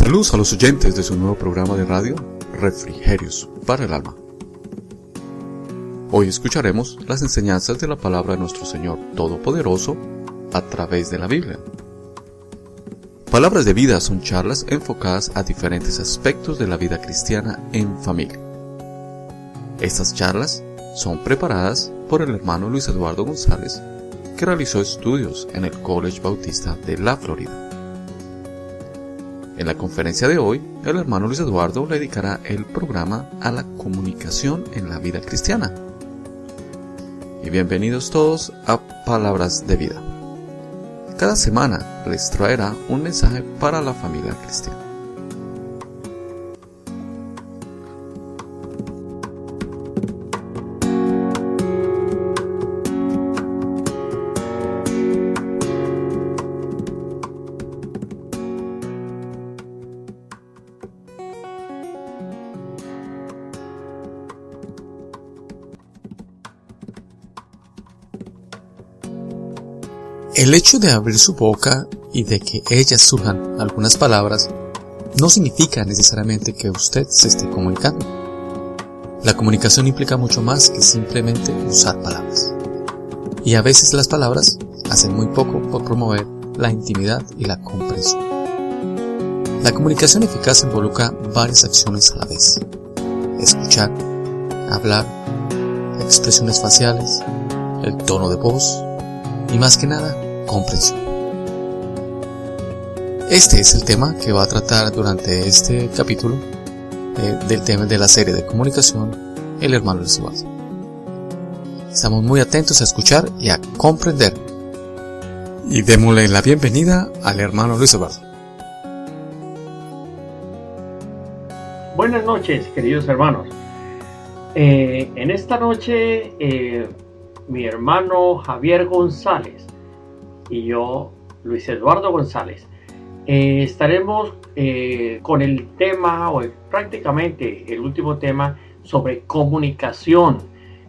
Saludos a los oyentes de su nuevo programa de radio, Refrigerios para el Alma. Hoy escucharemos las enseñanzas de la palabra de nuestro Señor Todopoderoso a través de la Biblia. Palabras de vida son charlas enfocadas a diferentes aspectos de la vida cristiana en familia. Estas charlas son preparadas por el hermano Luis Eduardo González, que realizó estudios en el College Bautista de la Florida. En la conferencia de hoy, el hermano Luis Eduardo le dedicará el programa a la comunicación en la vida cristiana. Y bienvenidos todos a Palabras de Vida. Cada semana les traerá un mensaje para la familia cristiana. El hecho de abrir su boca y de que ellas surjan algunas palabras no significa necesariamente que usted se esté comunicando. La comunicación implica mucho más que simplemente usar palabras. Y a veces las palabras hacen muy poco por promover la intimidad y la comprensión. La comunicación eficaz involucra varias acciones a la vez. Escuchar, hablar, expresiones faciales, el tono de voz y más que nada comprensión. Este es el tema que va a tratar durante este capítulo eh, del tema de la serie de comunicación El hermano Eduardo. Estamos muy atentos a escuchar y a comprender. Y démosle la bienvenida al hermano Luis Eduardo. Buenas noches, queridos hermanos. Eh, en esta noche, eh, mi hermano Javier González y yo, Luis Eduardo González, eh, estaremos eh, con el tema, o prácticamente el último tema, sobre comunicación.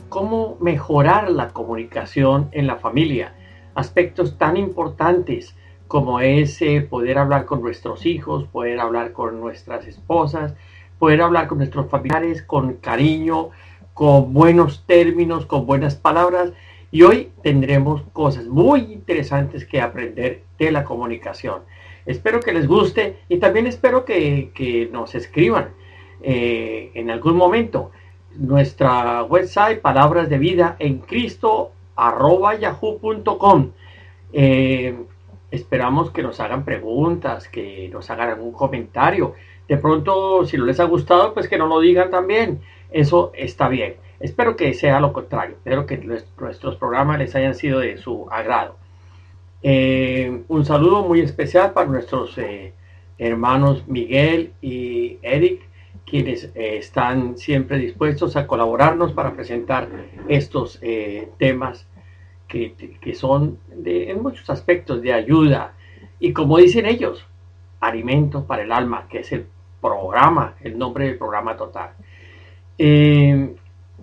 Cómo mejorar la comunicación en la familia. Aspectos tan importantes como es eh, poder hablar con nuestros hijos, poder hablar con nuestras esposas, poder hablar con nuestros familiares con cariño, con buenos términos, con buenas palabras y hoy tendremos cosas muy interesantes que aprender de la comunicación. Espero que les guste y también espero que, nos escriban eh, en algún momento. Nuestra website, Palabras de Vida en Cristo, arroba yahoo.com. Eh, esperamos que nos hagan preguntas, que nos hagan algún comentario. De pronto, si no les ha gustado, pues que no lo digan también. Eso está bien. Espero que sea lo contrario, espero que nuestros programas les hayan sido de su agrado. Eh, un saludo muy especial para nuestros eh, hermanos Miguel y Eric, quienes eh, están siempre dispuestos a colaborarnos para presentar estos temas que, son de, en muchos aspectos de ayuda. Y como dicen ellos, alimento para el alma, que es el programa, el nombre del programa total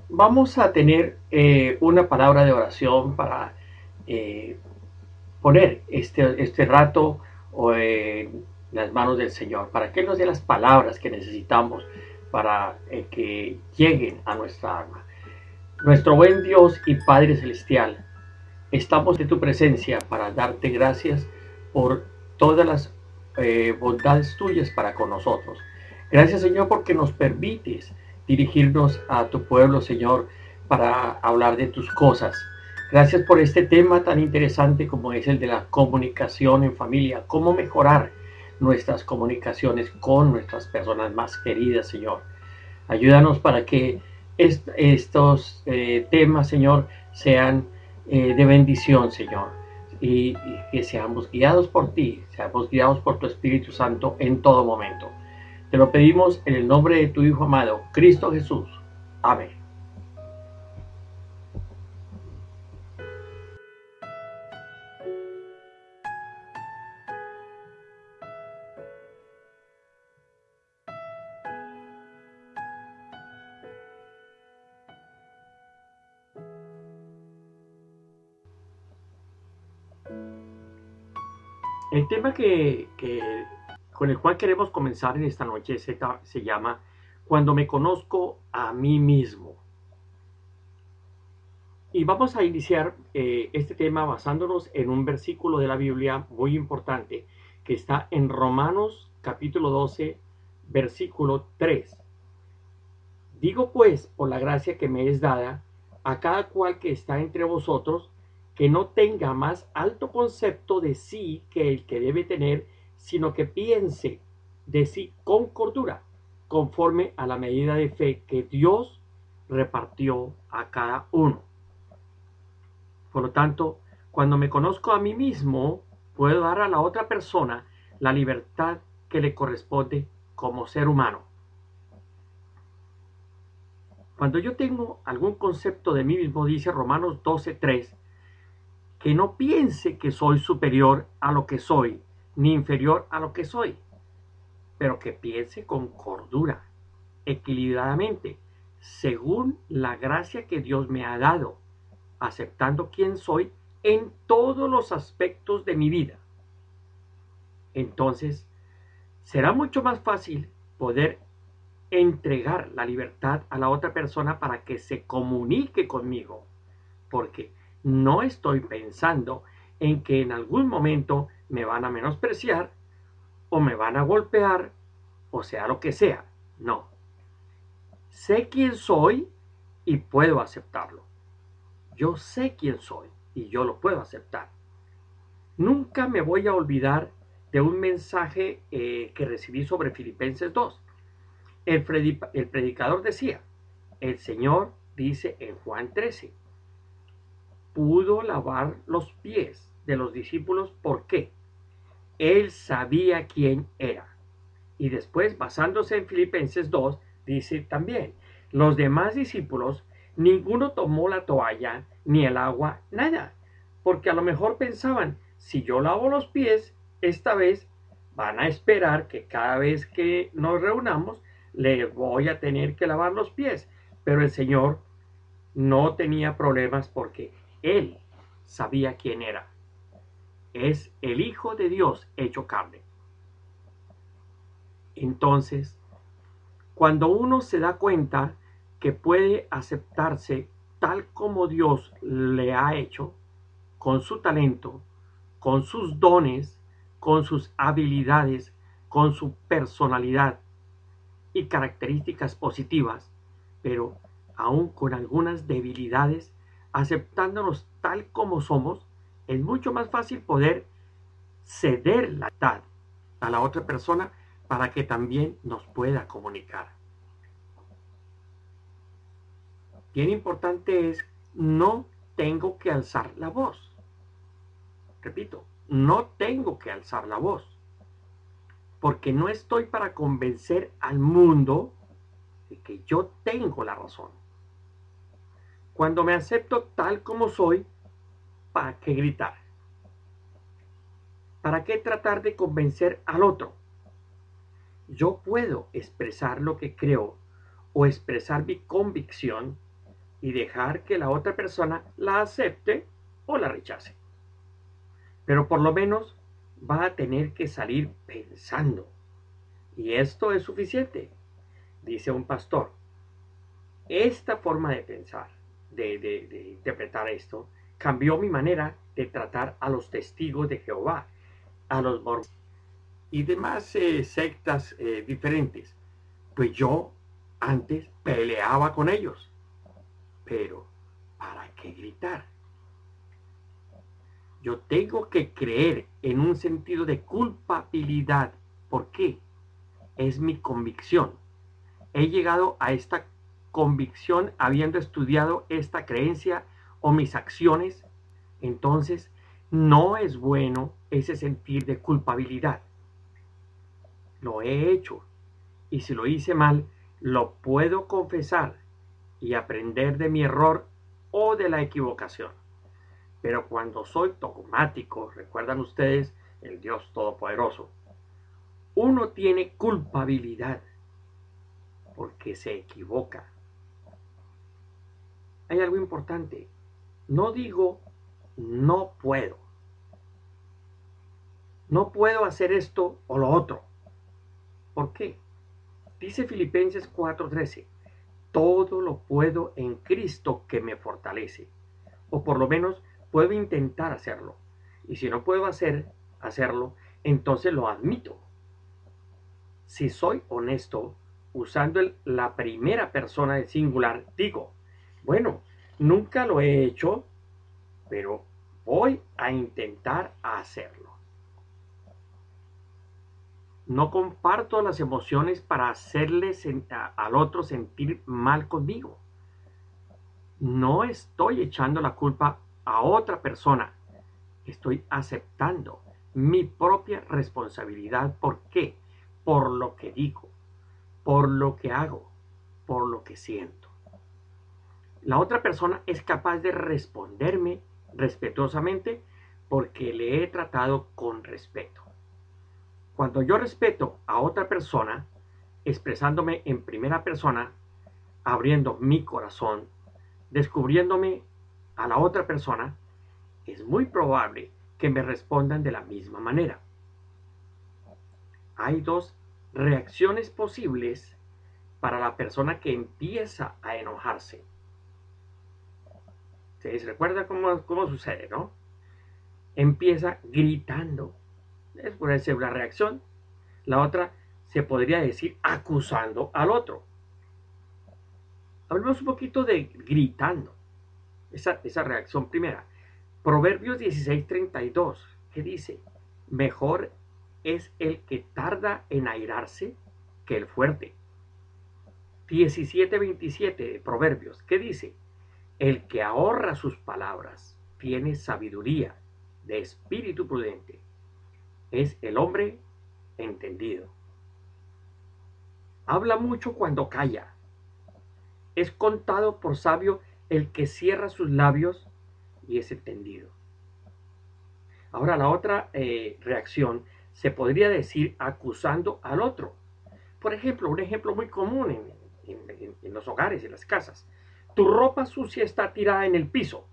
vamos a tener eh, una palabra de oración para eh, poner este, este rato en las manos del Señor, para que nos dé las palabras que necesitamos para eh, que lleguen a nuestra alma. Nuestro buen Dios y Padre Celestial, estamos en tu presencia para darte gracias por todas las bondades tuyas para con nosotros. Gracias Señor porque nos permites dirigirnos a tu pueblo, Señor, para hablar de tus cosas. Gracias por este tema tan interesante como es el de la comunicación en familia, cómo mejorar nuestras comunicaciones con nuestras personas más queridas, Señor. Ayúdanos para que estos eh, temas, Señor, sean eh, de bendición, Señor, y que seamos guiados por ti, seamos guiados por tu Espíritu Santo en todo momento. Te lo pedimos en el nombre de tu Hijo amado, Cristo Jesús. Amén. El tema que, con el cual queremos comenzar en esta noche se, se llama Cuando me conozco a mí mismo. Y vamos a iniciar eh, este tema basándonos en un versículo de la Biblia muy importante que está en Romanos capítulo 12, versículo 3. Digo pues, por la gracia que me es dada, a cada cual que está entre vosotros, que no tenga más alto concepto de sí que el que debe tener, sino que piense de sí con cordura, conforme a la medida de fe que Dios repartió a cada uno. Por lo tanto, cuando me conozco a mí mismo, puedo dar a la otra persona la libertad que le corresponde como ser humano. Cuando yo tengo algún concepto de mí mismo, dice Romanos 12.3, que no piense que soy superior a lo que soy, ni inferior a lo que soy, pero que piense con cordura, equilibradamente, según la gracia que Dios me ha dado, aceptando quién soy en todos los aspectos de mi vida. Entonces, será mucho más fácil poder entregar la libertad a la otra persona para que se comunique conmigo, porque no estoy pensando en que en algún momento me van a menospreciar o me van a golpear o sea lo que sea. No. Sé quién soy y puedo aceptarlo. Yo sé quién soy y yo lo puedo aceptar. Nunca me voy a olvidar de un mensaje eh, que recibí sobre Filipenses 2 el, predicador decía, el Señor dice en Juan 13, pudo lavar los pies de los discípulos, ¿por qué? Él sabía quién era. Y después, basándose en Filipenses 2, dice también, los demás discípulos, ninguno tomó la toalla, ni el agua, nada, porque a lo mejor pensaban, si yo lavo los pies, esta vez van a esperar que cada vez que nos reunamos le voy a tener que lavar los pies. Pero el Señor no tenía problemas porque Él sabía quién era. Es el Hijo de Dios hecho carne. Entonces, cuando uno se da cuenta que puede aceptarse tal como Dios le ha hecho, con su talento, con sus dones, con sus habilidades, con su personalidad, y características positivas, pero aún con algunas debilidades, aceptándonos tal como somos, es mucho más fácil poder ceder la edad a la otra persona para que también nos pueda comunicar. Bien importante es, no tengo que alzar la voz. Repito, no tengo que alzar la voz porque no estoy para convencer al mundo de que yo tengo la razón. Cuando me acepto tal como soy, ¿para qué gritar? ¿Para qué tratar de convencer al otro? Yo puedo expresar lo que creo o expresar mi convicción y dejar que la otra persona la acepte o la rechace. Pero por lo menos va a tener que salir pensando. Y esto es suficiente, dice un pastor. Esta forma de pensar, de, interpretar esto, cambió mi manera de tratar a los testigos de Jehová, a los mormones y demás eh, sectas eh, diferentes. Pues yo antes peleaba con ellos. Pero, ¿para qué gritar? Yo tengo que creer en un sentido de culpabilidad. ¿Por qué? Es mi convicción. He llegado a esta convicción habiendo estudiado esta creencia o mis acciones. Entonces, no es bueno ese sentir de culpabilidad. Lo he hecho. Y si lo hice mal, lo puedo confesar y aprender de mi error o de la equivocación. Pero cuando soy dogmático, recuerdan ustedes el Dios Todopoderoso, uno tiene culpabilidad porque se equivoca. Hay algo importante. No digo no puedo. No puedo hacer esto o lo otro. ¿Por qué? Dice Filipenses 4:13, todo lo puedo en Cristo que me fortalece. O por lo menos puedo intentar hacerlo. Y si no puedo hacer, hacerlo, entonces lo admito. Si soy honesto, usando la primera persona del singular, digo, bueno, nunca lo he hecho, pero voy a intentar hacerlo. No comparto las emociones para hacerle al otro sentir mal conmigo. No estoy echando la culpa a otra persona. Estoy aceptando mi propia responsabilidad. ¿Por qué? Por lo que digo, por lo que hago, por lo que siento. La otra persona es capaz de responderme respetuosamente porque le he tratado con respeto. Cuando yo respeto a otra persona, expresándome en primera persona, abriendo mi corazón, descubriéndome a la otra persona, es muy probable que me respondan de la misma manera. Hay dos reacciones posibles para la persona que empieza a enojarse. ¿Se recuerda cómo, cómo sucede, no? Empieza gritando es puede ser una reacción. La otra se podría decir acusando al otro. Hablemos un poquito de gritando. Esa, esa reacción primera. Proverbios 16:32, que dice, mejor es el que tarda en airarse que el fuerte. 17:27 de Proverbios, que dice, el que ahorra sus palabras tiene sabiduría de espíritu prudente es el hombre entendido. Habla mucho cuando calla. Es contado por sabio el que cierra sus labios y es entendido. Ahora la otra eh, reacción se podría decir acusando al otro. Por ejemplo, un ejemplo muy común en, en los hogares, en las casas. Tu ropa sucia está tirada en el piso.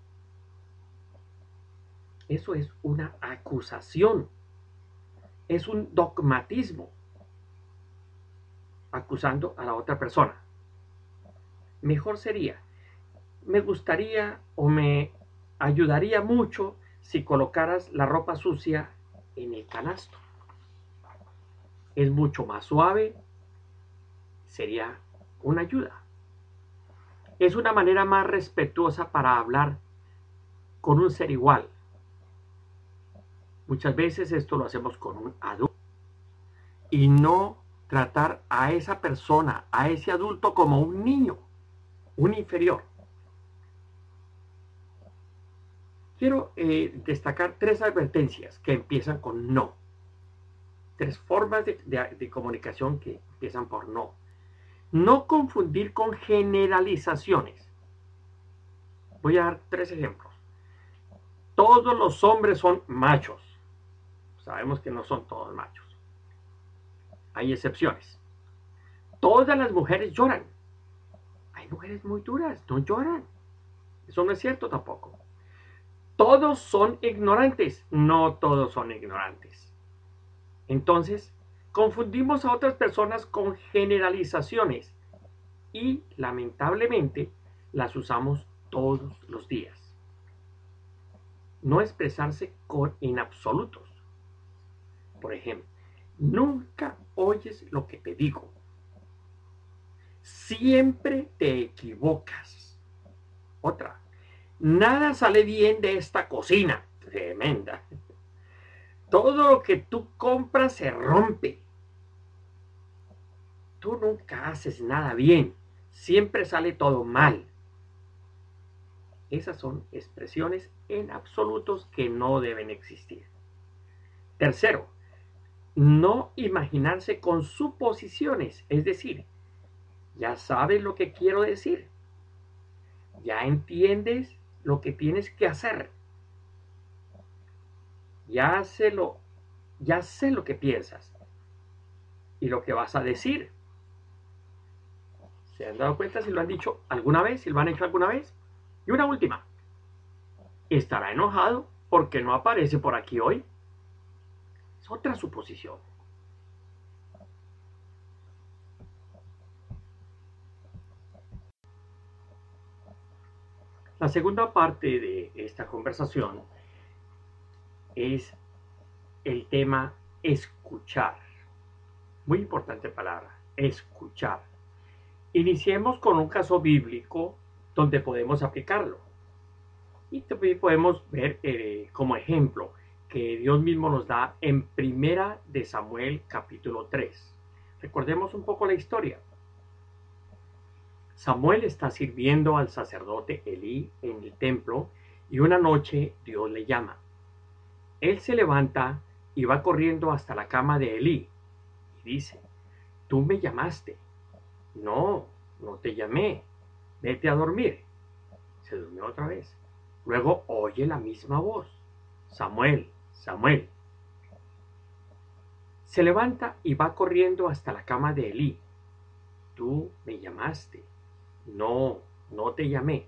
Eso es una acusación es un dogmatismo acusando a la otra persona. Mejor sería, me gustaría o me ayudaría mucho si colocaras la ropa sucia en el canasto. Es mucho más suave, sería una ayuda. Es una manera más respetuosa para hablar con un ser igual, Muchas veces esto lo hacemos con un adulto y no tratar a esa persona, a ese adulto como un niño, un inferior. Quiero eh, destacar tres advertencias que empiezan con no. Tres formas de comunicación que empiezan por no. No confundir con generalizaciones. Voy a dar tres ejemplos. Todos los hombres son machos. Sabemos que no son todos machos. Hay excepciones. Todas las mujeres lloran. Hay mujeres muy duras, no lloran. Eso no es cierto tampoco. Todos son ignorantes. No todos son ignorantes. Entonces, confundimos a otras personas con generalizaciones y lamentablemente las usamos todos los días. No expresarse con en absolutos. Por ejemplo, nunca oyes lo que te digo. Siempre te equivocas. Otra, nada sale bien de esta cocina. Tremenda. Todo lo que tú compras se rompe. Tú nunca haces nada bien. Siempre sale todo mal. Esas son expresiones en absolutos que no deben existir. Tercero, no imaginarse con suposiciones, es decir, ya sabes lo que quiero decir, ya entiendes lo que tienes que hacer, ya sé lo, ya sé lo que piensas y lo que vas a decir. ¿Se han dado cuenta si lo han dicho alguna vez, si lo han hecho alguna vez? Y una última. ¿Estará enojado porque no aparece por aquí hoy? Es otra suposición. La segunda parte de esta conversación es el tema escuchar. Muy importante palabra, escuchar. Iniciemos con un caso bíblico donde podemos aplicarlo. Y también podemos ver eh, como ejemplo que Dios mismo nos da en Primera de Samuel capítulo 3. Recordemos un poco la historia. Samuel está sirviendo al sacerdote Elí en el templo y una noche Dios le llama. Él se levanta y va corriendo hasta la cama de Elí y dice, tú me llamaste. No, no te llamé. Vete a dormir. Se durmió otra vez. Luego oye la misma voz. Samuel, Samuel. Se levanta y va corriendo hasta la cama de Elí. Tú me llamaste. No, no te llamé.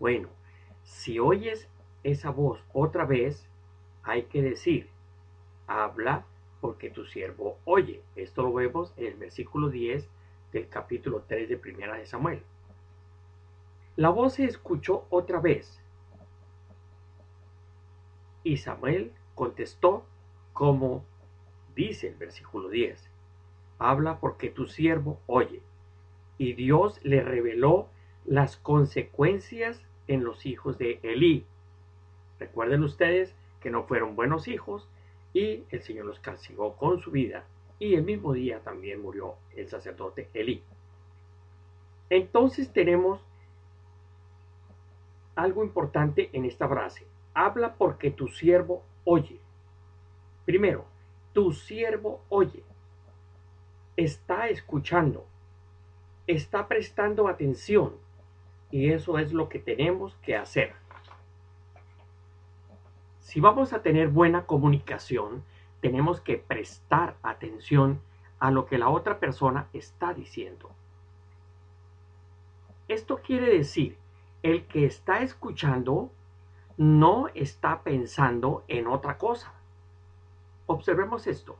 Bueno, si oyes esa voz otra vez, hay que decir, habla porque tu siervo oye. Esto lo vemos en el versículo 10 del capítulo 3 de Primera de Samuel. La voz se escuchó otra vez. Y Samuel contestó como dice el versículo 10. Habla porque tu siervo oye. Y Dios le reveló las consecuencias en los hijos de Elí. Recuerden ustedes que no fueron buenos hijos y el Señor los castigó con su vida y el mismo día también murió el sacerdote Elí. Entonces tenemos algo importante en esta frase. Habla porque tu siervo oye. Primero, tu siervo oye. Está escuchando. Está prestando atención. Y eso es lo que tenemos que hacer. Si vamos a tener buena comunicación, tenemos que prestar atención a lo que la otra persona está diciendo. Esto quiere decir, el que está escuchando no está pensando en otra cosa. Observemos esto.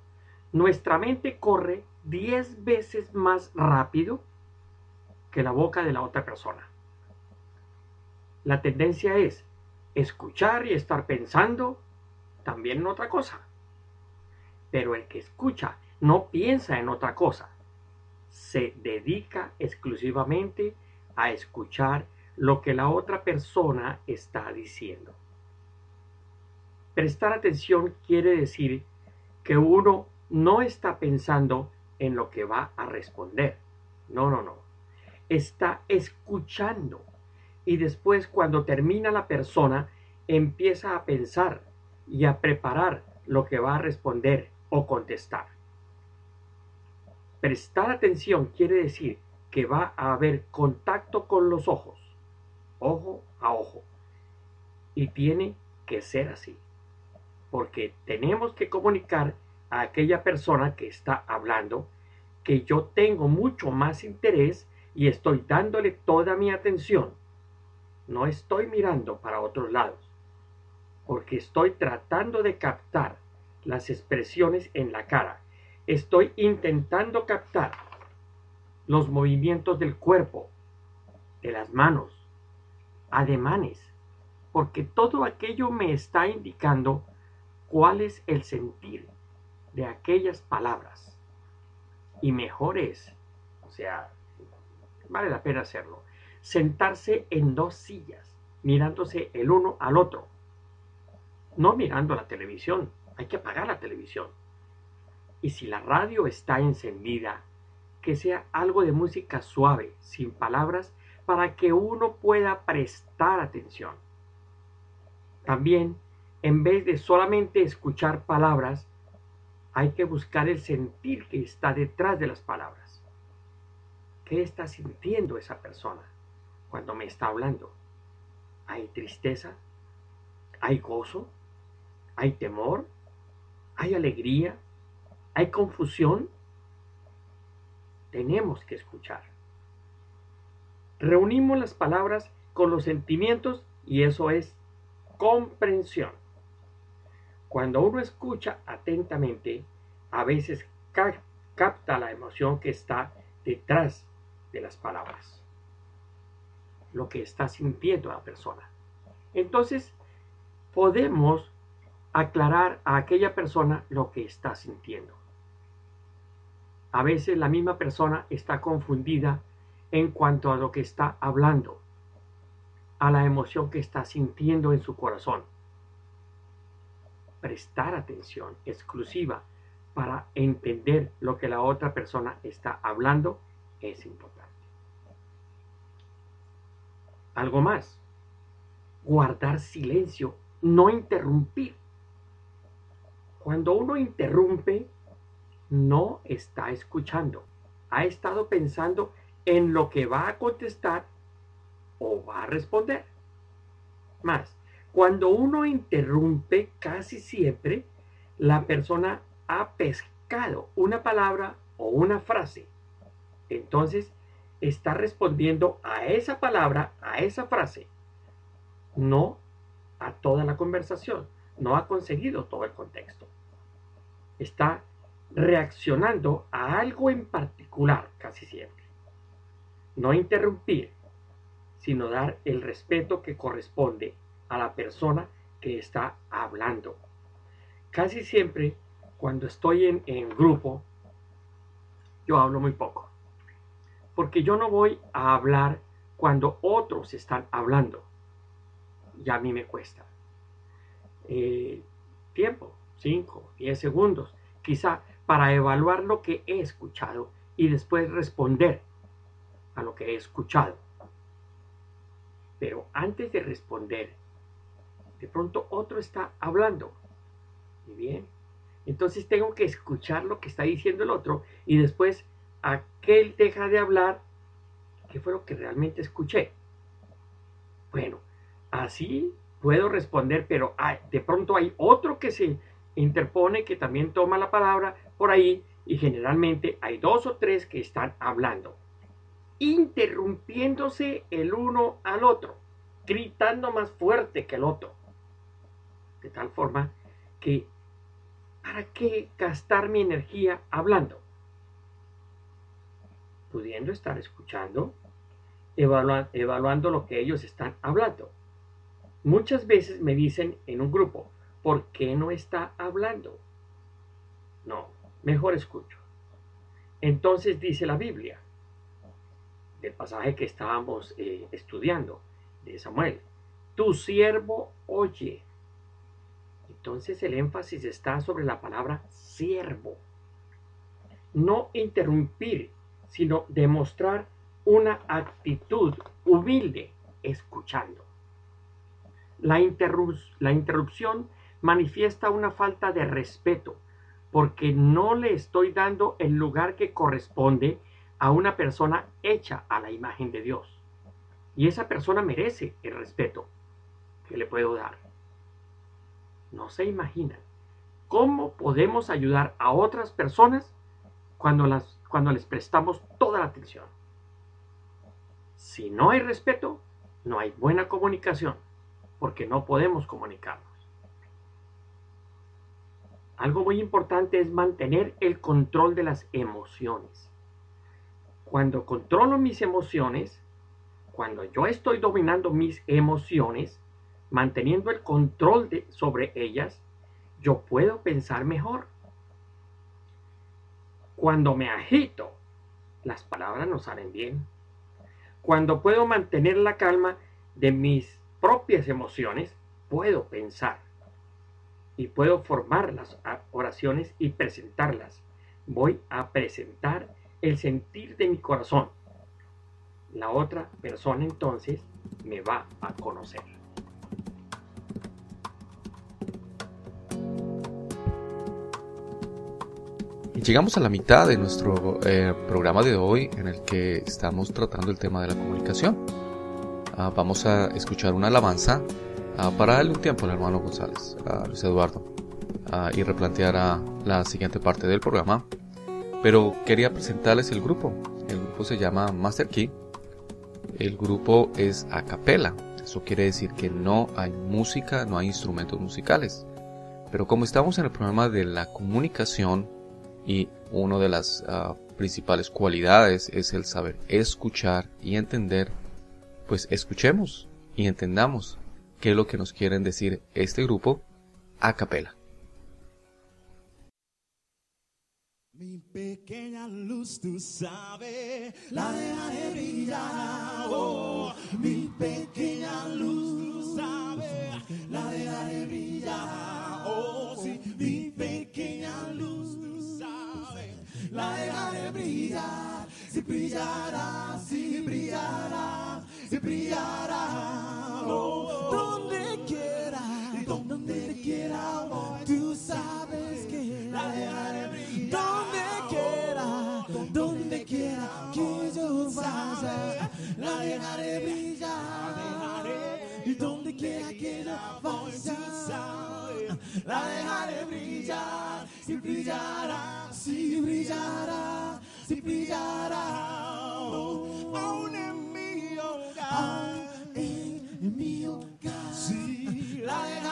Nuestra mente corre 10 veces más rápido que la boca de la otra persona. La tendencia es escuchar y estar pensando también en otra cosa. Pero el que escucha no piensa en otra cosa. Se dedica exclusivamente a escuchar lo que la otra persona está diciendo. Prestar atención quiere decir que uno no está pensando en lo que va a responder. No, no, no. Está escuchando. Y después cuando termina la persona, empieza a pensar y a preparar lo que va a responder o contestar. Prestar atención quiere decir que va a haber contacto con los ojos, ojo a ojo. Y tiene que ser así, porque tenemos que comunicar a aquella persona que está hablando que yo tengo mucho más interés y estoy dándole toda mi atención. No estoy mirando para otros lados, porque estoy tratando de captar las expresiones en la cara. Estoy intentando captar los movimientos del cuerpo, de las manos, ademanes, porque todo aquello me está indicando cuál es el sentir de aquellas palabras. Y mejor es, o sea, vale la pena hacerlo, sentarse en dos sillas, mirándose el uno al otro, no mirando la televisión, hay que apagar la televisión. Y si la radio está encendida, que sea algo de música suave, sin palabras, para que uno pueda prestar atención. También, en vez de solamente escuchar palabras, hay que buscar el sentir que está detrás de las palabras. ¿Qué está sintiendo esa persona cuando me está hablando? ¿Hay tristeza? ¿Hay gozo? ¿Hay temor? ¿Hay alegría? ¿Hay confusión? Tenemos que escuchar. Reunimos las palabras con los sentimientos y eso es comprensión. Cuando uno escucha atentamente, a veces capta la emoción que está detrás de las palabras. lo que está sintiendo la persona. Entonces, podemos aclarar a aquella persona lo que está sintiendo. A veces la misma persona está confundida en cuanto a lo que está hablando, a la emoción que está sintiendo en su corazón. Prestar atención exclusiva para entender lo que la otra persona está hablando es importante. Algo más, guardar silencio, no interrumpir. Cuando uno interrumpe, no está escuchando. Ha estado pensando en lo que va a contestar o va a responder. Más, cuando uno interrumpe, casi siempre la persona ha pescado una palabra o una frase. Entonces, está respondiendo a esa palabra, a esa frase, no a toda la conversación. No ha conseguido todo el contexto. Está reaccionando a algo en particular casi siempre. No interrumpir, sino dar el respeto que corresponde a la persona que está hablando. Casi siempre cuando estoy en, grupo, yo hablo muy poco. Porque yo no voy a hablar cuando otros están hablando. Ya a mí me cuesta. Eh, tiempo, 5, 10 segundos, quizá para evaluar lo que he escuchado y después responder a lo que he escuchado. Pero antes de responder, de pronto otro está hablando. Y bien, entonces tengo que escuchar lo que está diciendo el otro y después aquel deja de hablar. ¿Qué fue lo que realmente escuché? Bueno, así puedo responder, pero de pronto hay otro que se interpone, que también toma la palabra por ahí y generalmente hay dos o tres que están hablando, interrumpiéndose el uno al otro, gritando más fuerte que el otro. De tal forma que, ¿para qué gastar mi energía hablando? Pudiendo estar escuchando, evaluando lo que ellos están hablando. Muchas veces me dicen en un grupo, ¿por qué no está hablando? No, mejor escucho. Entonces dice la Biblia, del pasaje que estábamos eh, estudiando, de Samuel, tu siervo oye. Entonces el énfasis está sobre la palabra siervo. No interrumpir, sino demostrar una actitud humilde escuchando. La, interrupción manifiesta una falta de respeto porque no le estoy dando el lugar que corresponde a una persona hecha a la imagen de Dios. Y esa persona merece el respeto que le puedo dar. No se imaginan cómo podemos ayudar a otras personas cuando, las, cuando les prestamos toda la atención. Si no hay respeto, no hay buena comunicación porque no podemos comunicarnos. Algo muy importante es mantener el control de las emociones. Cuando controlo mis emociones, cuando yo estoy dominando mis emociones, manteniendo el control sobre ellas, yo puedo pensar mejor. Cuando me agito, las palabras no salen bien. Cuando puedo mantener la calma de mis propias emociones, puedo pensar y puedo formar las oraciones y presentarlas. Voy a presentar el sentir de mi corazón. La otra persona entonces me va a conocer. Llegamos a la mitad de nuestro eh, programa de hoy en el que estamos tratando el tema de la comunicación. Ah, vamos a escuchar una alabanza ah, para darle un tiempo al hermano González, a Luis Eduardo, ah, y replantear la siguiente parte del programa. Pero quería presentarles el grupo. El grupo se llama Master Key. El grupo es a capela. Eso quiere decir que no hay música, no hay instrumentos musicales. Pero como estamos en el programa de la comunicación y una de las principales cualidades es el saber escuchar y entender pues escuchemos y entendamos qué es lo que nos quieren decir este grupo a capela. Mi pequeña luz, tú sabes, la dejaré brillar. Oh, mi pequeña luz, tú sabes, la dejaré brillar. Oh, sí, mi pequeña luz, tú sabes, la dejaré brillar. Si brillará, si brillará, si brillará. La dejaré brillar. Si brillará, si brillará, si brillará. Oh, aún en mi hogar, aún en mi hogar, sí, la dejaré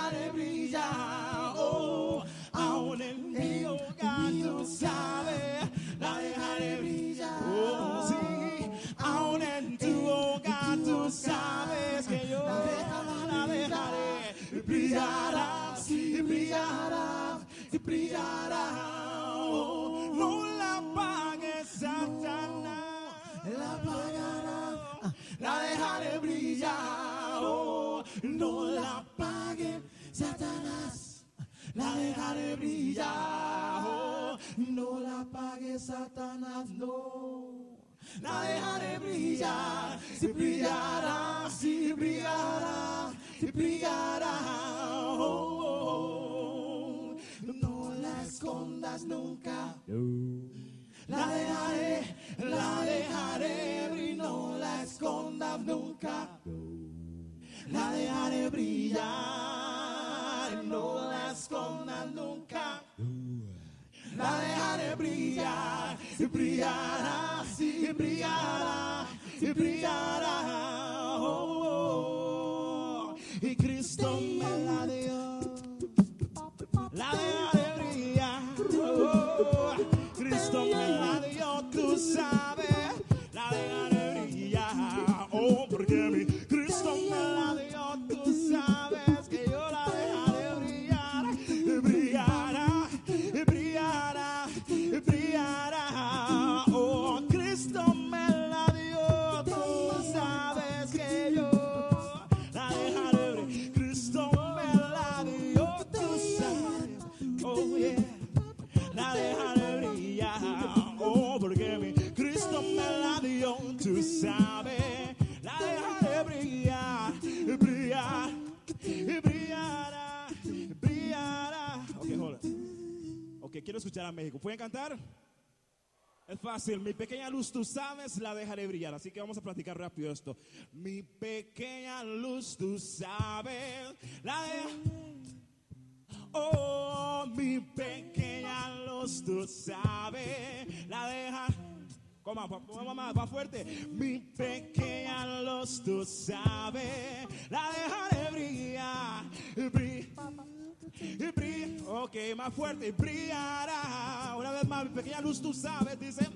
la dejaré brillar. Oh, no la apagues, Satanás la dejaré brillar. Oh, no la apagues, Satanás, no. La dejaré brillar, si brillará, si brillará, si brillará. Oh, no la escondas nunca. La dejaré, la dejaré brillar, escondas nunca. La dejaré brillar, no la escondas nunca. La dejaré brillar, y brillará, sí, brillará, y brillará. Ok, quiero escuchar a México. ¿Pueden cantar? Es fácil, mi pequeña luz, tú sabes, la dejaré brillar. Así que vamos a platicar rápido esto. Mi pequeña luz, tú sabes, la dejaré Oh, mi pequeña luz, tú sabes, la deja. Coma, más, va fuerte. Mi pequeña luz, tú sabes, la dejaré brillar. Bri- bri- Ok, más fuerte, brillará. Una vez más, mi pequeña luz, tú sabes, dice.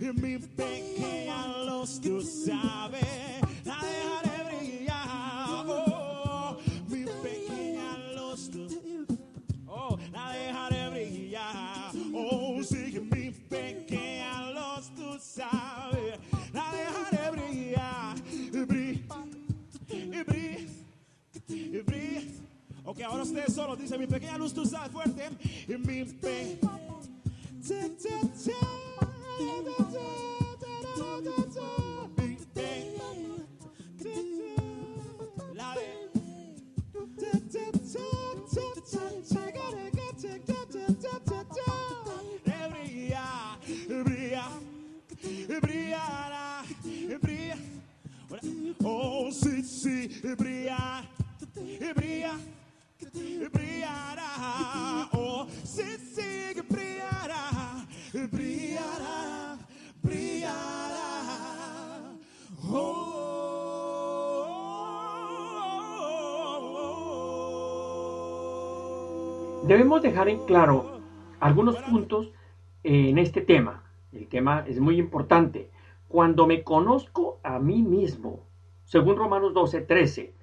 Mi pequeña luz, tú sabes, la dejaré brillar. Oh, mi pequeña luz, tú Oh, la dejaré brillar. Oh, sí, Ok, ahora ustedes solos. Dice mi pequeña luz, tú sabes, fuerte. Y mi pe... La brilla. Oh, sí, sí, brilla, brilla, Oh. Oh. Debemos dejar en claro algunos puntos en este tema. El tema es muy importante. Cuando me conozco a mí mismo, según Romanos 12, 13.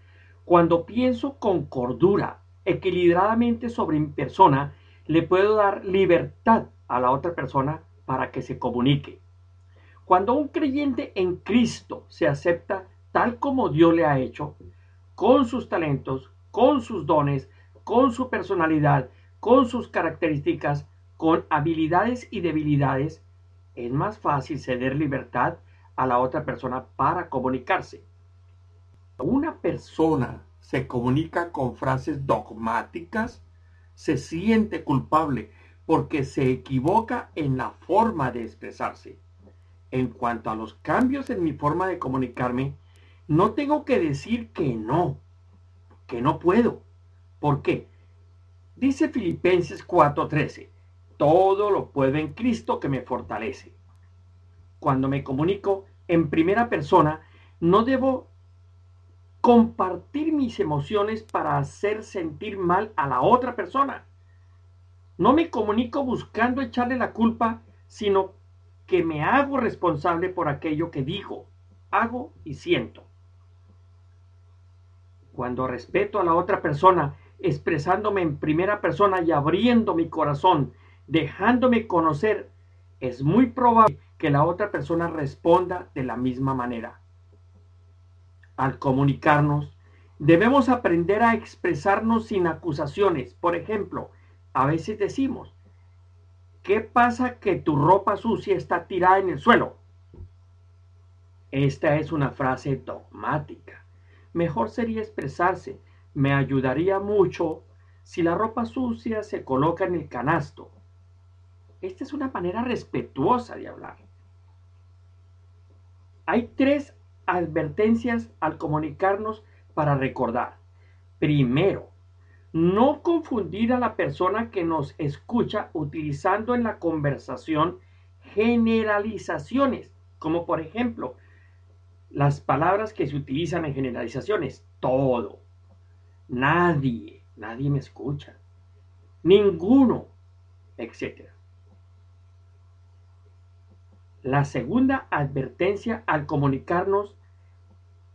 Cuando pienso con cordura, equilibradamente sobre mi persona, le puedo dar libertad a la otra persona para que se comunique. Cuando un creyente en Cristo se acepta tal como Dios le ha hecho, con sus talentos, con sus dones, con su personalidad, con sus características, con habilidades y debilidades, es más fácil ceder libertad a la otra persona para comunicarse. Una persona se comunica con frases dogmáticas, se siente culpable porque se equivoca en la forma de expresarse. En cuanto a los cambios en mi forma de comunicarme, no tengo que decir que no, que no puedo. ¿Por qué? Dice Filipenses 4:13, todo lo puedo en Cristo que me fortalece. Cuando me comunico en primera persona, no debo compartir mis emociones para hacer sentir mal a la otra persona. No me comunico buscando echarle la culpa, sino que me hago responsable por aquello que digo, hago y siento. Cuando respeto a la otra persona, expresándome en primera persona y abriendo mi corazón, dejándome conocer, es muy probable que la otra persona responda de la misma manera. Al comunicarnos, debemos aprender a expresarnos sin acusaciones. Por ejemplo, a veces decimos, ¿Qué pasa que tu ropa sucia está tirada en el suelo? Esta es una frase dogmática. Mejor sería expresarse, me ayudaría mucho si la ropa sucia se coloca en el canasto. Esta es una manera respetuosa de hablar. Hay tres advertencias al comunicarnos para recordar. Primero, no confundir a la persona que nos escucha utilizando en la conversación generalizaciones, como por ejemplo las palabras que se utilizan en generalizaciones, todo, nadie, nadie me escucha, ninguno, etc. La segunda advertencia al comunicarnos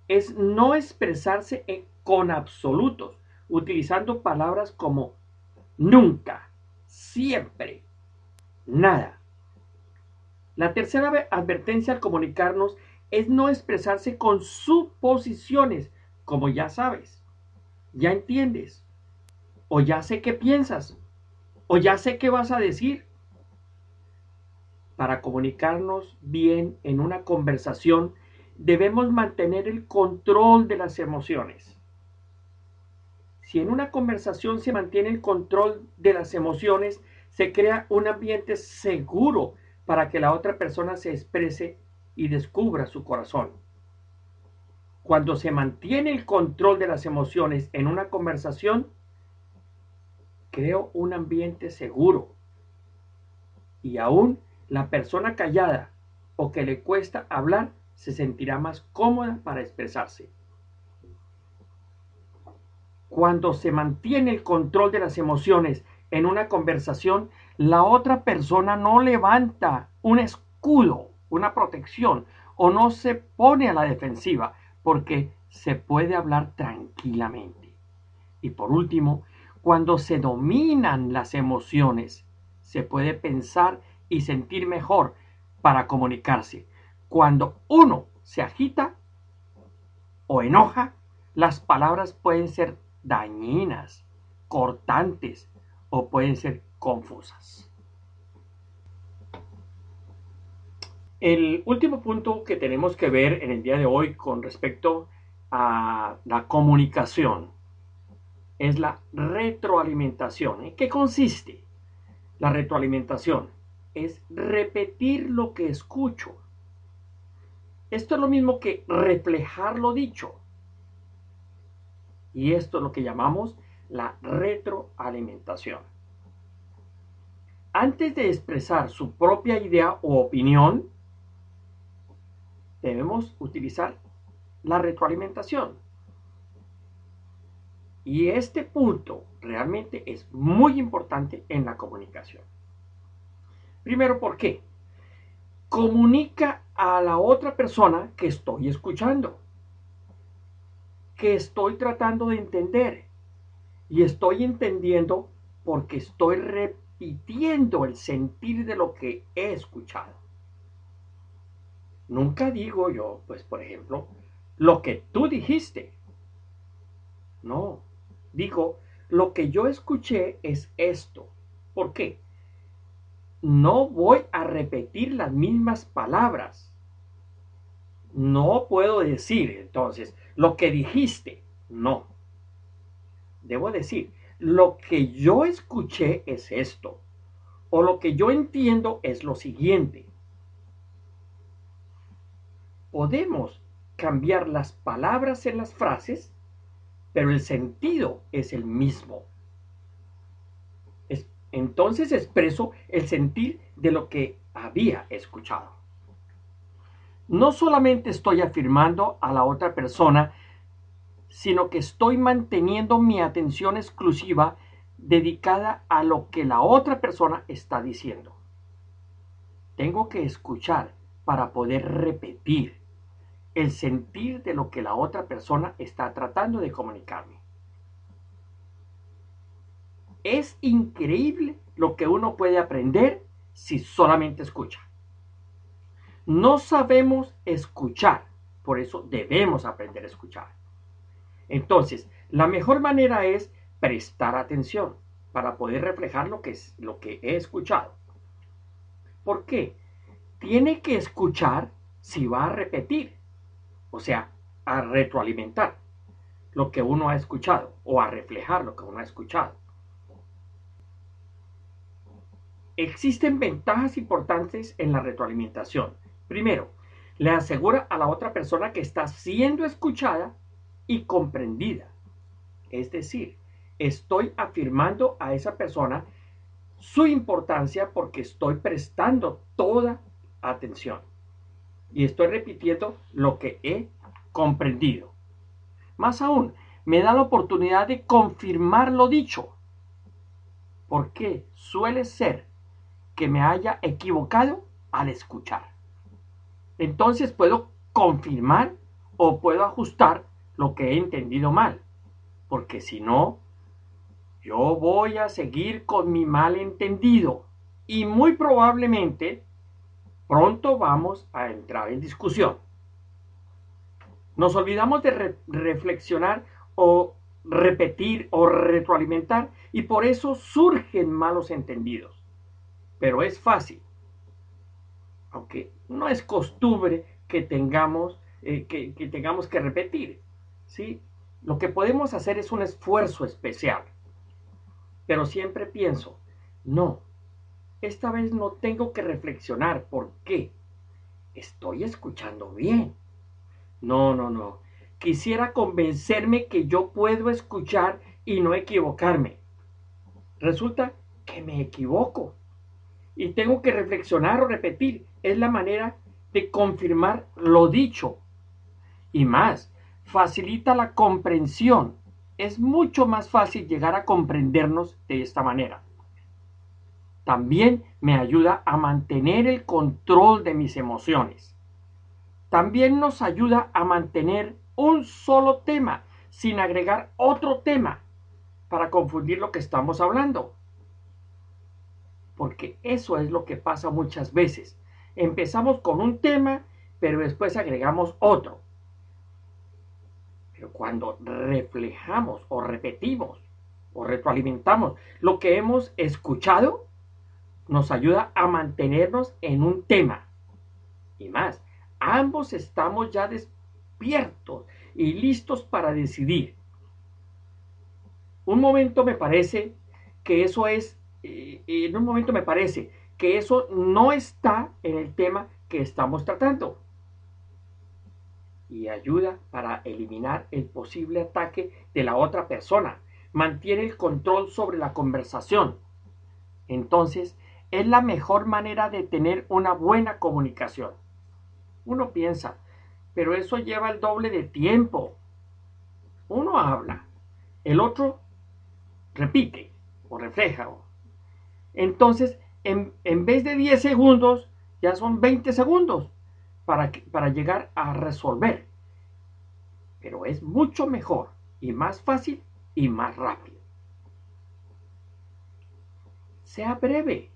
es no expresarse con absolutos utilizando palabras como nunca, siempre, nada. La tercera advertencia al comunicarnos es no expresarse con suposiciones, como ya sabes, ya entiendes, o ya sé qué piensas, o ya sé qué vas a decir. Para comunicarnos bien en una conversación, debemos mantener el control de las emociones. Si en una conversación se mantiene el control de las emociones, se crea un ambiente seguro para que la otra persona se exprese y descubra su corazón. Cuando se mantiene el control de las emociones en una conversación, creo un ambiente seguro. Y aún la persona callada o que le cuesta hablar se sentirá más cómoda para expresarse. Cuando se mantiene el control de las emociones en una conversación, la otra persona no levanta un escudo, una protección, o no se pone a la defensiva, porque se puede hablar tranquilamente. Y por último, cuando se dominan las emociones, se puede pensar y sentir mejor para comunicarse. Cuando uno se agita o enoja, las palabras pueden ser dañinas, cortantes o pueden ser confusas. El último punto que tenemos que ver en el día de hoy con respecto a la comunicación es la retroalimentación. ¿En qué consiste? La retroalimentación es repetir lo que escucho. Esto es lo mismo que reflejar lo dicho. Y esto es lo que llamamos la retroalimentación. Antes de expresar su propia idea o opinión, debemos utilizar la retroalimentación. Y este punto realmente es muy importante en la comunicación. Primero, ¿por qué? Comunica a la otra persona que estoy escuchando. que estoy tratando de entender. Y estoy entendiendo porque estoy repitiendo el sentir de lo que he escuchado. Nunca digo yo, pues por ejemplo, lo que tú dijiste. No, digo, lo que yo escuché es esto. ¿Por qué? No voy a repetir las mismas palabras. No puedo decir entonces lo que dijiste. No. Debo decir, lo que yo escuché es esto. O lo que yo entiendo es lo siguiente. Podemos cambiar las palabras en las frases, pero el sentido es el mismo. Entonces expreso el sentir de lo que había escuchado. No solamente estoy afirmando a la otra persona, sino que estoy manteniendo mi atención exclusiva dedicada a lo que la otra persona está diciendo. Tengo que escuchar para poder repetir el sentir de lo que la otra persona está tratando de comunicarme. Es increíble lo que uno puede aprender si solamente escucha. No sabemos escuchar, por eso debemos aprender a escuchar. Entonces, la mejor manera es prestar atención para poder reflejar lo que, es, lo que he escuchado. ¿Por qué? Tiene que escuchar si va a repetir o sea, a retroalimentar lo que uno ha escuchado o a reflejar lo que uno ha escuchado. Existen ventajas importantes en la retroalimentación. Primero, le asegura a la otra persona que está siendo escuchada y comprendida. Es decir, estoy afirmando a esa persona su importancia porque estoy prestando toda atención y estoy repitiendo lo que he comprendido. Más aún, me da la oportunidad de confirmar lo dicho, porque suele ser que me haya equivocado al escuchar. Entonces puedo confirmar o puedo ajustar lo que he entendido mal, porque si no, yo voy a seguir con mi malentendido y muy probablemente pronto vamos a entrar en discusión. Nos olvidamos de reflexionar o repetir o retroalimentar y por eso surgen malos entendidos. Pero es fácil, aunque no es costumbre que tengamos, eh, que, que tengamos que repetir. ¿sí? Lo que podemos hacer es un esfuerzo especial. Pero siempre pienso, no, esta vez no tengo que reflexionar. ¿Por qué? Estoy escuchando bien. No, no, no. Quisiera convencerme que yo puedo escuchar y no equivocarme. Resulta que me equivoco. Y tengo que reflexionar o repetir. Es la manera de confirmar lo dicho. Y más, facilita la comprensión. Es mucho más fácil llegar a comprendernos de esta manera. También me ayuda a mantener el control de mis emociones. También nos ayuda a mantener un solo tema sin agregar otro tema para confundir lo que estamos hablando. Porque eso es lo que pasa muchas veces. Empezamos con un tema, pero después agregamos otro. Pero cuando reflejamos o repetimos o retroalimentamos lo que hemos escuchado, nos ayuda a mantenernos en un tema. Y más, ambos estamos ya despiertos y listos para decidir. Un momento me parece que eso es, eh, en un momento me parece que eso no está en el tema que estamos tratando. Y ayuda para eliminar el posible ataque de la otra persona. Mantiene el control sobre la conversación. Entonces, es la mejor manera de tener una buena comunicación. Uno piensa, pero eso lleva el doble de tiempo. Uno habla, el otro repite o refleja. Entonces, en, vez de 10 segundos, ya son 20 segundos para, para llegar a resolver. pero es mucho mejor y más fácil y más rápido. Sea breve.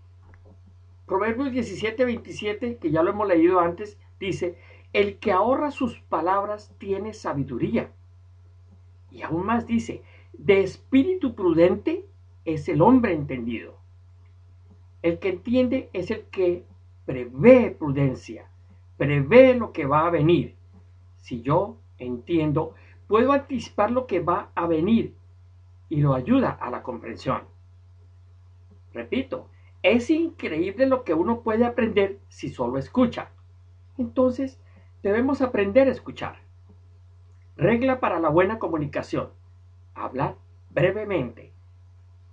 Proverbios 17, 27, que ya lo hemos leído antes, dice, el que ahorra sus palabras tiene sabiduría. Y aún más dice, de espíritu prudente es el hombre entendido. El que entiende es el que prevé prudencia, prevé lo que va a venir. Si yo entiendo, puedo anticipar lo que va a venir y lo ayuda a la comprensión. Repito, es increíble lo que uno puede aprender si solo escucha. Entonces, debemos aprender a escuchar. Regla para la buena comunicación. Hablar brevemente.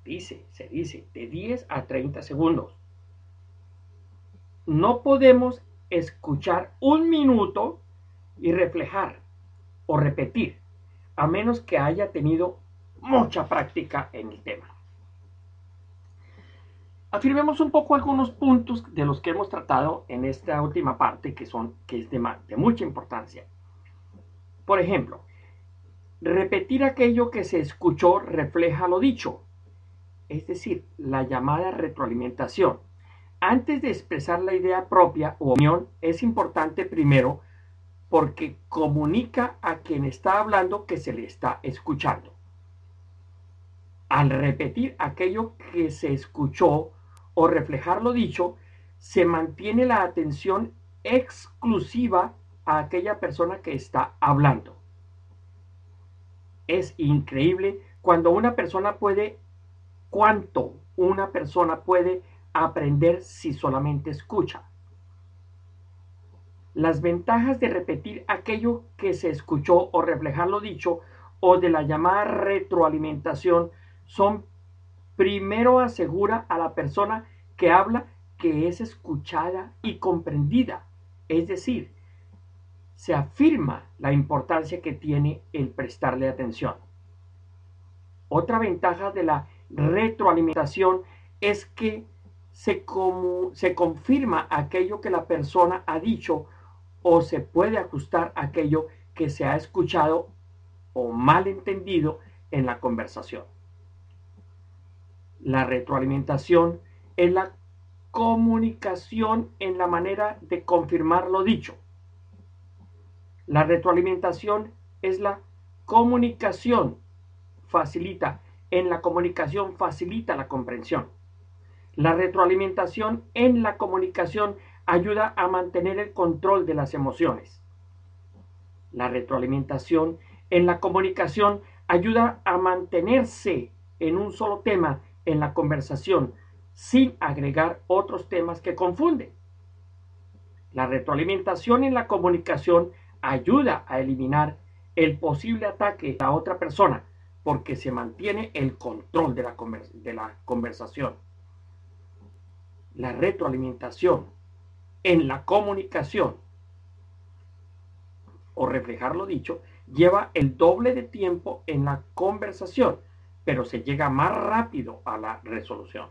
Dice, se dice, de 10 a 30 segundos. No podemos escuchar un minuto y reflejar o repetir, a menos que haya tenido mucha práctica en el tema. Afirmemos un poco algunos puntos de los que hemos tratado en esta última parte que son que es de, de mucha importancia. Por ejemplo, repetir aquello que se escuchó refleja lo dicho, es decir, la llamada retroalimentación. Antes de expresar la idea propia o opinión, es importante primero porque comunica a quien está hablando que se le está escuchando. Al repetir aquello que se escuchó o reflejar lo dicho, se mantiene la atención exclusiva a aquella persona que está hablando. Es increíble cuando una persona puede, cuánto una persona puede aprender si solamente escucha. Las ventajas de repetir aquello que se escuchó o reflejar lo dicho o de la llamada retroalimentación son primero asegura a la persona que habla que es escuchada y comprendida. Es decir, se afirma la importancia que tiene el prestarle atención. Otra ventaja de la retroalimentación es que se, se confirma aquello que la persona ha dicho o se puede ajustar aquello que se ha escuchado o mal entendido en la conversación. La retroalimentación es la comunicación en la manera de confirmar lo dicho. La retroalimentación es la comunicación, facilita, en la comunicación facilita la comprensión. La retroalimentación en la comunicación ayuda a mantener el control de las emociones. La retroalimentación en la comunicación ayuda a mantenerse en un solo tema en la conversación sin agregar otros temas que confunden. La retroalimentación en la comunicación ayuda a eliminar el posible ataque a otra persona porque se mantiene el control de la, conversación. La retroalimentación en la comunicación o reflejar lo dicho lleva el doble de tiempo en la conversación pero se llega más rápido a la resolución.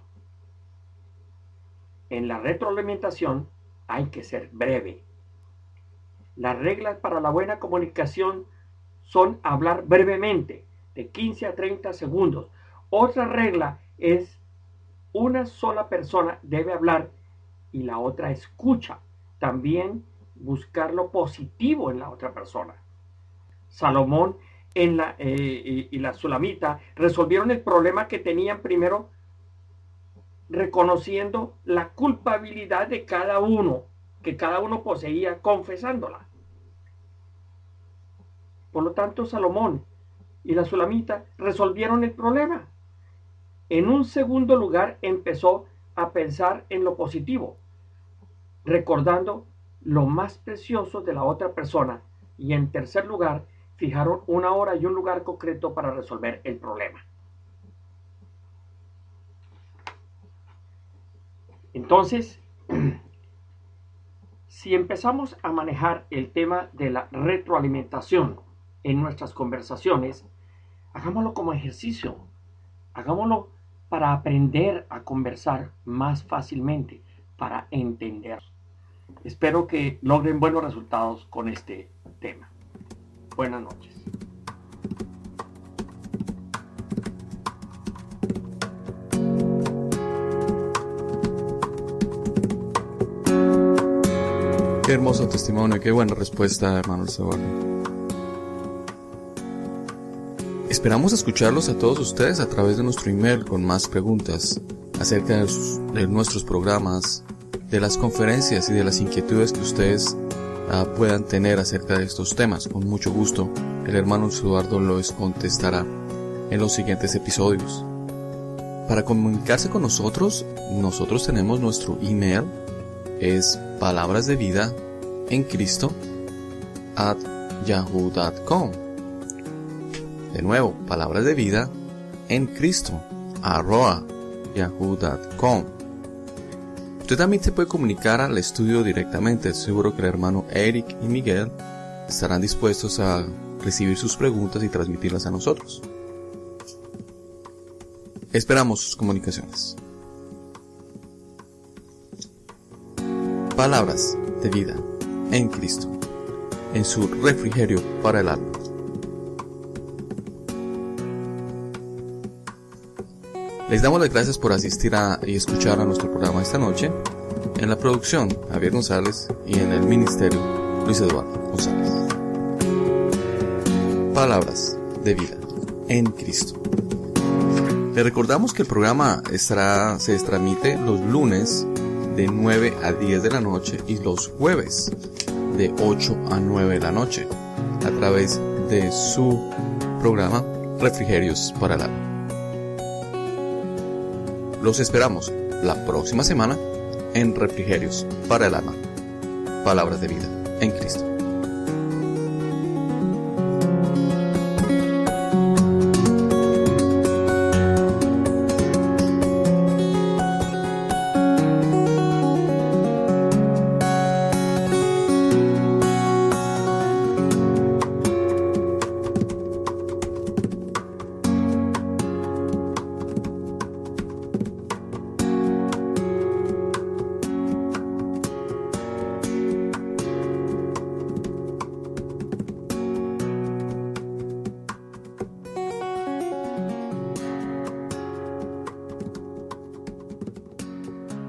En la retroalimentación hay que ser breve. Las reglas para la buena comunicación son hablar brevemente, de 15 a 30 segundos. Otra regla es una sola persona debe hablar y la otra escucha. También buscar lo positivo en la otra persona. Salomón eh, y, la Sulamita resolvieron el problema que tenían primero reconociendo la culpabilidad de cada uno, que cada uno poseía, confesándola. Por lo tanto, Salomón y la Sulamita resolvieron el problema. En un segundo lugar, empezó a pensar en lo positivo, recordando lo más precioso de la otra persona. Y en tercer lugar, fijaron una hora y un lugar concreto para resolver el problema. Entonces, si empezamos a manejar el tema de la retroalimentación en nuestras conversaciones, hagámoslo como ejercicio, hagámoslo para aprender a conversar más fácilmente, para entender. Espero que logren buenos resultados con este tema. Buenas noches. Qué hermoso testimonio, qué buena respuesta, hermano Sebastián. Esperamos escucharlos a todos ustedes a través de nuestro email con más preguntas acerca de, nuestros programas, de las conferencias y de las inquietudes que ustedes uh, puedan tener acerca de estos temas. Con mucho gusto, el hermano Eduardo los contestará en los siguientes episodios. Para comunicarse con nosotros, nosotros tenemos nuestro email, es palabras en Cristo at yahoo.com. De nuevo, palabras de vida en Cristo arroba yahoo.com. Usted también se puede comunicar al estudio directamente. Seguro que el hermano Eric y Miguel estarán dispuestos a recibir sus preguntas y transmitirlas a nosotros. Esperamos sus comunicaciones. Palabras de vida en Cristo, en su refrigerio para el alma. Les damos las gracias por asistir a y escuchar a nuestro programa esta noche. En la producción, Javier González y en el ministerio, Luis Eduardo González. Palabras de vida en Cristo. Le recordamos que el programa se transmite los lunes de 9 a 10 de la noche y los jueves de 8 a 9 de la noche a través de su programa Refrigerios para el Alma. Los esperamos la próxima semana en Refrigerios para el Alma. Palabras de vida en Cristo.